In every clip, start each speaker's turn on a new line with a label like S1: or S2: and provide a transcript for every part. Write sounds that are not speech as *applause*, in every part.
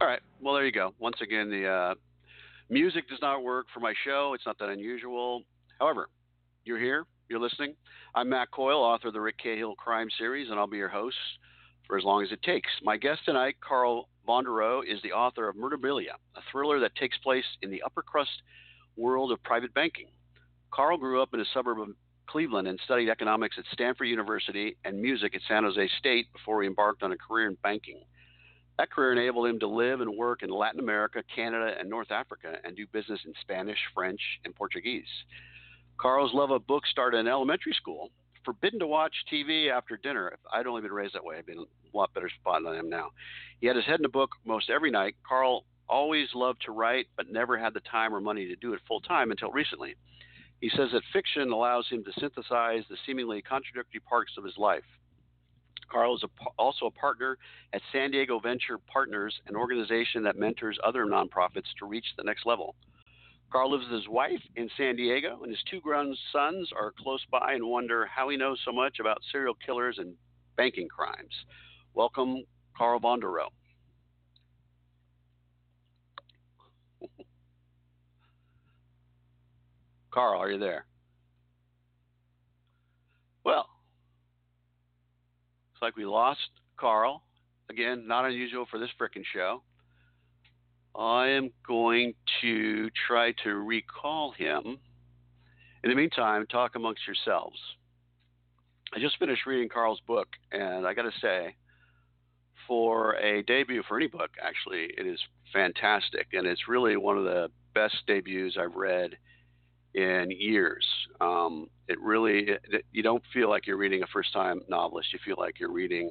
S1: All right. Well, there you go. Once again, the uh, music does not work for my show. It's not that unusual. However, you're here. You're listening. I'm Matt Coyle, author of the Rick Cahill Crime Series, and I'll be your host for as long as it takes. My guest tonight, Carl Vonderau, is the author of Murderabilia, a thriller that takes place in the upper crust world of private banking. Carl grew up in a suburb of Cleveland and studied economics at Stanford University and music at San Jose State before he embarked on a career in banking. That career enabled him to live and work in Latin America, Canada, and North Africa and do business in Spanish, French, and Portuguese. Carl's love of books started in elementary school. Forbidden to watch TV after dinner. If I'd only been raised that way, I'd been a lot better spot than I am now. He had his head in a book most every night. Carl always loved to write, but never had the time or money to do it full time until recently. He says that fiction allows him to synthesize the seemingly contradictory parts of his life. Carl is a, also a partner at San Diego Venture Partners, an organization that mentors other nonprofits to reach the next level. Carl lives with his wife in San Diego, and his two grown sons are close by and wonder how he knows so much about serial killers and banking crimes. Welcome, Carl Vonderau. *laughs* Carl, are you there? Well, it's like we lost Carl. Again, not unusual for this frickin' show. I am going to try to recall him. In the meantime, talk amongst yourselves. I just finished reading Carl's book, and I got to say, for a debut for any book, actually, it is fantastic, and it's really one of the best debuts I've read in years. Um, it really, it, you don't feel like you're reading a first-time novelist. You feel like you're reading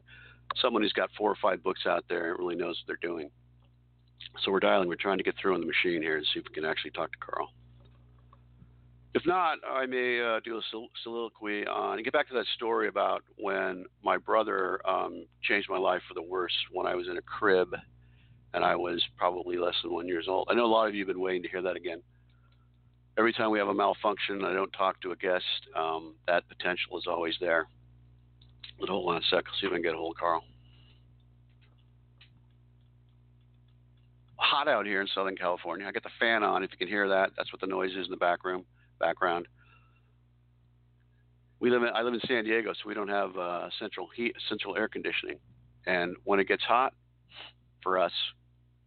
S1: someone who's got four or five books out there and really knows what they're doing. So we're dialing. We're trying to get through on the machine here and see if we can actually talk to Carl. If not, I may uh, do a sol- soliloquy on and get back to that story about when my brother um, changed my life for the worse when I was in a crib and I was probably less than one years old. I know a lot of you have been waiting to hear that again. Every time we have a malfunction, I don't talk to a guest. Um, that potential is always there. But hold on a sec. I'll see if I can get a hold of Carl. hot out here in Southern California. I got the fan on. If you can hear that, that's what the noise is in the back room, background. We live in, I live in San Diego, so we don't have uh, central heat, central air conditioning. And when it gets hot, for us,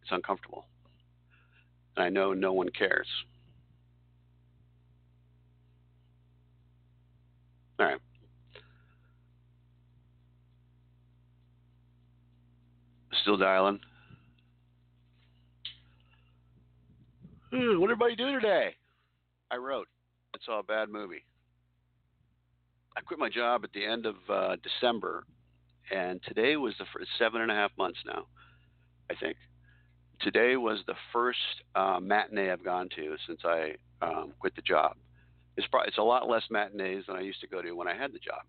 S1: it's uncomfortable. And I know no one cares. All right. Still dialing. Hmm, what everybody do today? I wrote. I saw a bad movie. I quit my job at the end of uh, December, and today was the first seven and a half months now, I think. Today was the first uh, matinee I've gone to since I um, quit the job. It's probably it's a lot less matinees than I used to go to when I had the job.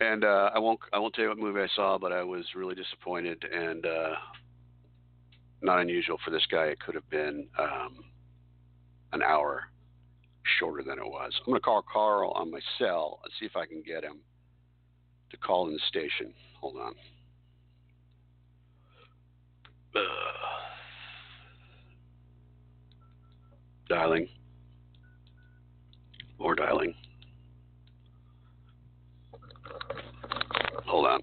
S1: And uh, I won't I won't tell you what movie I saw, but I was really disappointed and uh, not unusual for this guy. It could have been um, an hour shorter than it was. I'm going to call Carl on my cell and see if I can get him to call in the station. Hold on. Uh, dialing. Or dialing. Hold on.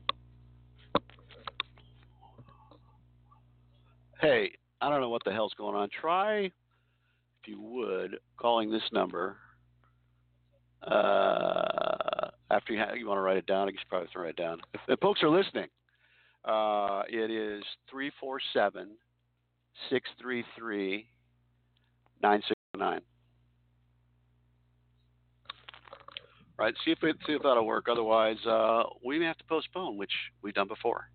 S1: Hey, I don't know what the hell's going on. Try, if you would, calling this number. Uh, after you, you want to write it down, I guess you probably have to write it down. *laughs* If, if folks are listening, uh, it is 347 633 9609. Right, see if see if that'll work. Otherwise, uh, we may have to postpone, which we've done before.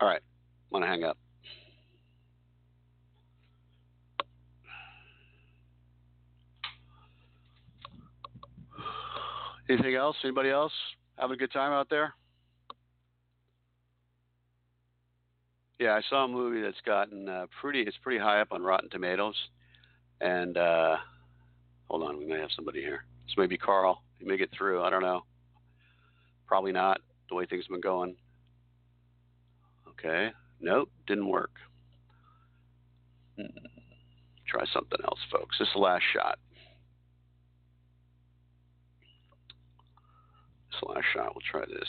S1: All right, I'm gonna hang up. Anything else? Anybody else having a good time out there? Yeah, I saw a movie that's gotten uh, pretty. It's pretty high up on Rotten Tomatoes, and uh, hold on, we may have somebody here. This may be Carl. He may get through. I don't know. Probably not. The way things have been going. Okay. Nope, didn't work. Hmm. Try something else, folks. This is the last shot. This last shot. We'll try this.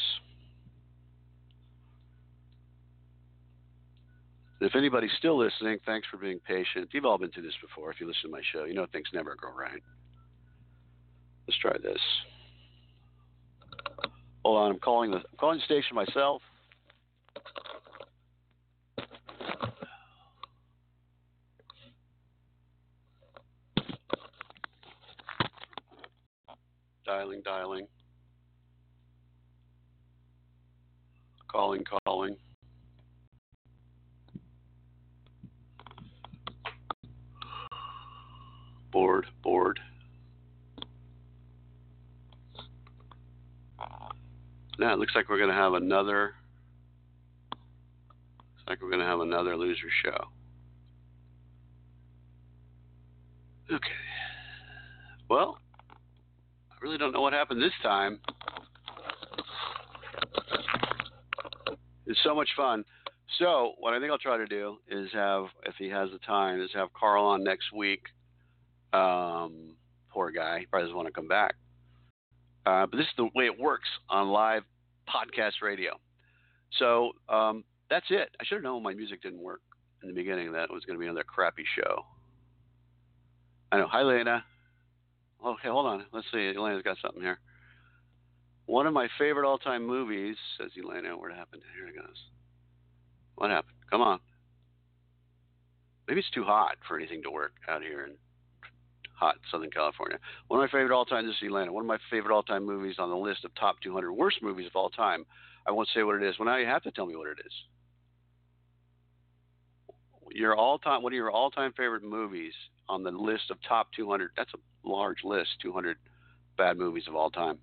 S1: If anybody's still listening, thanks for being patient. You've all been through this before. If you listen to my show, you know things never go right. Let's try this. Hold on, I'm calling the I'm calling the station myself. Dialing, dialing. Calling, calling. Now it looks like we're going to have another. Looks like we're going to have another loser show. Okay. Well, I really don't know what happened this time. It's so much fun. So, what I think I'll try to do is have, if he has the time, is have Carl on next week. Um, poor guy, he probably doesn't want to come back. Uh, but this is the way it works on live podcast radio. So um, that's it. I should have known my music didn't work in the beginning. That was going to be another crappy show. I know. Hi, Lena. Okay, hold on. Let's see. Elena's got something here. One of my favorite all-time movies, says Elena. What happened? Here it goes. What happened? Come on. Maybe it's too hot for anything to work out here in hot Southern California. One of my favorite all-time. This is Elena. One of my favorite all-time movies on the list of top 200 worst movies of all time. I won't say what it is. Well, now you have to tell me what it is. Your all-time. One of your all-time favorite movies on the list of top 200. That's a large list. 200 bad movies of all time.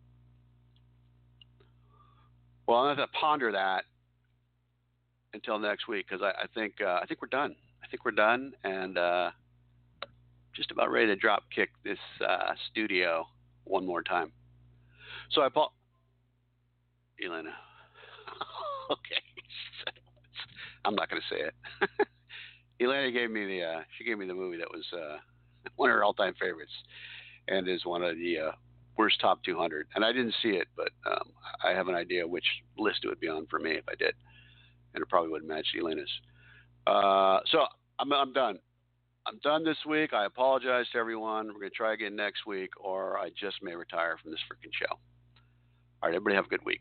S1: Well, I'm gonna have to ponder that until next week because I, I, think uh, I think we're done. I think we're done and uh, just about ready to drop kick this uh, studio one more time. So I bought Elena. *laughs* okay, *laughs* I'm not going to say it. *laughs* Elena gave me the uh, she gave me the movie that was uh, one of her all-time favorites and is one of the uh, worst top 200. And I didn't see it, but um, I have an idea which list it would be on for me if I did, and it probably wouldn't match Elena's. Uh, so I'm, I'm done. I'm done this week. I apologize to everyone. We're going to try again next week, or I just may retire from this freaking show. All right, everybody have a good week.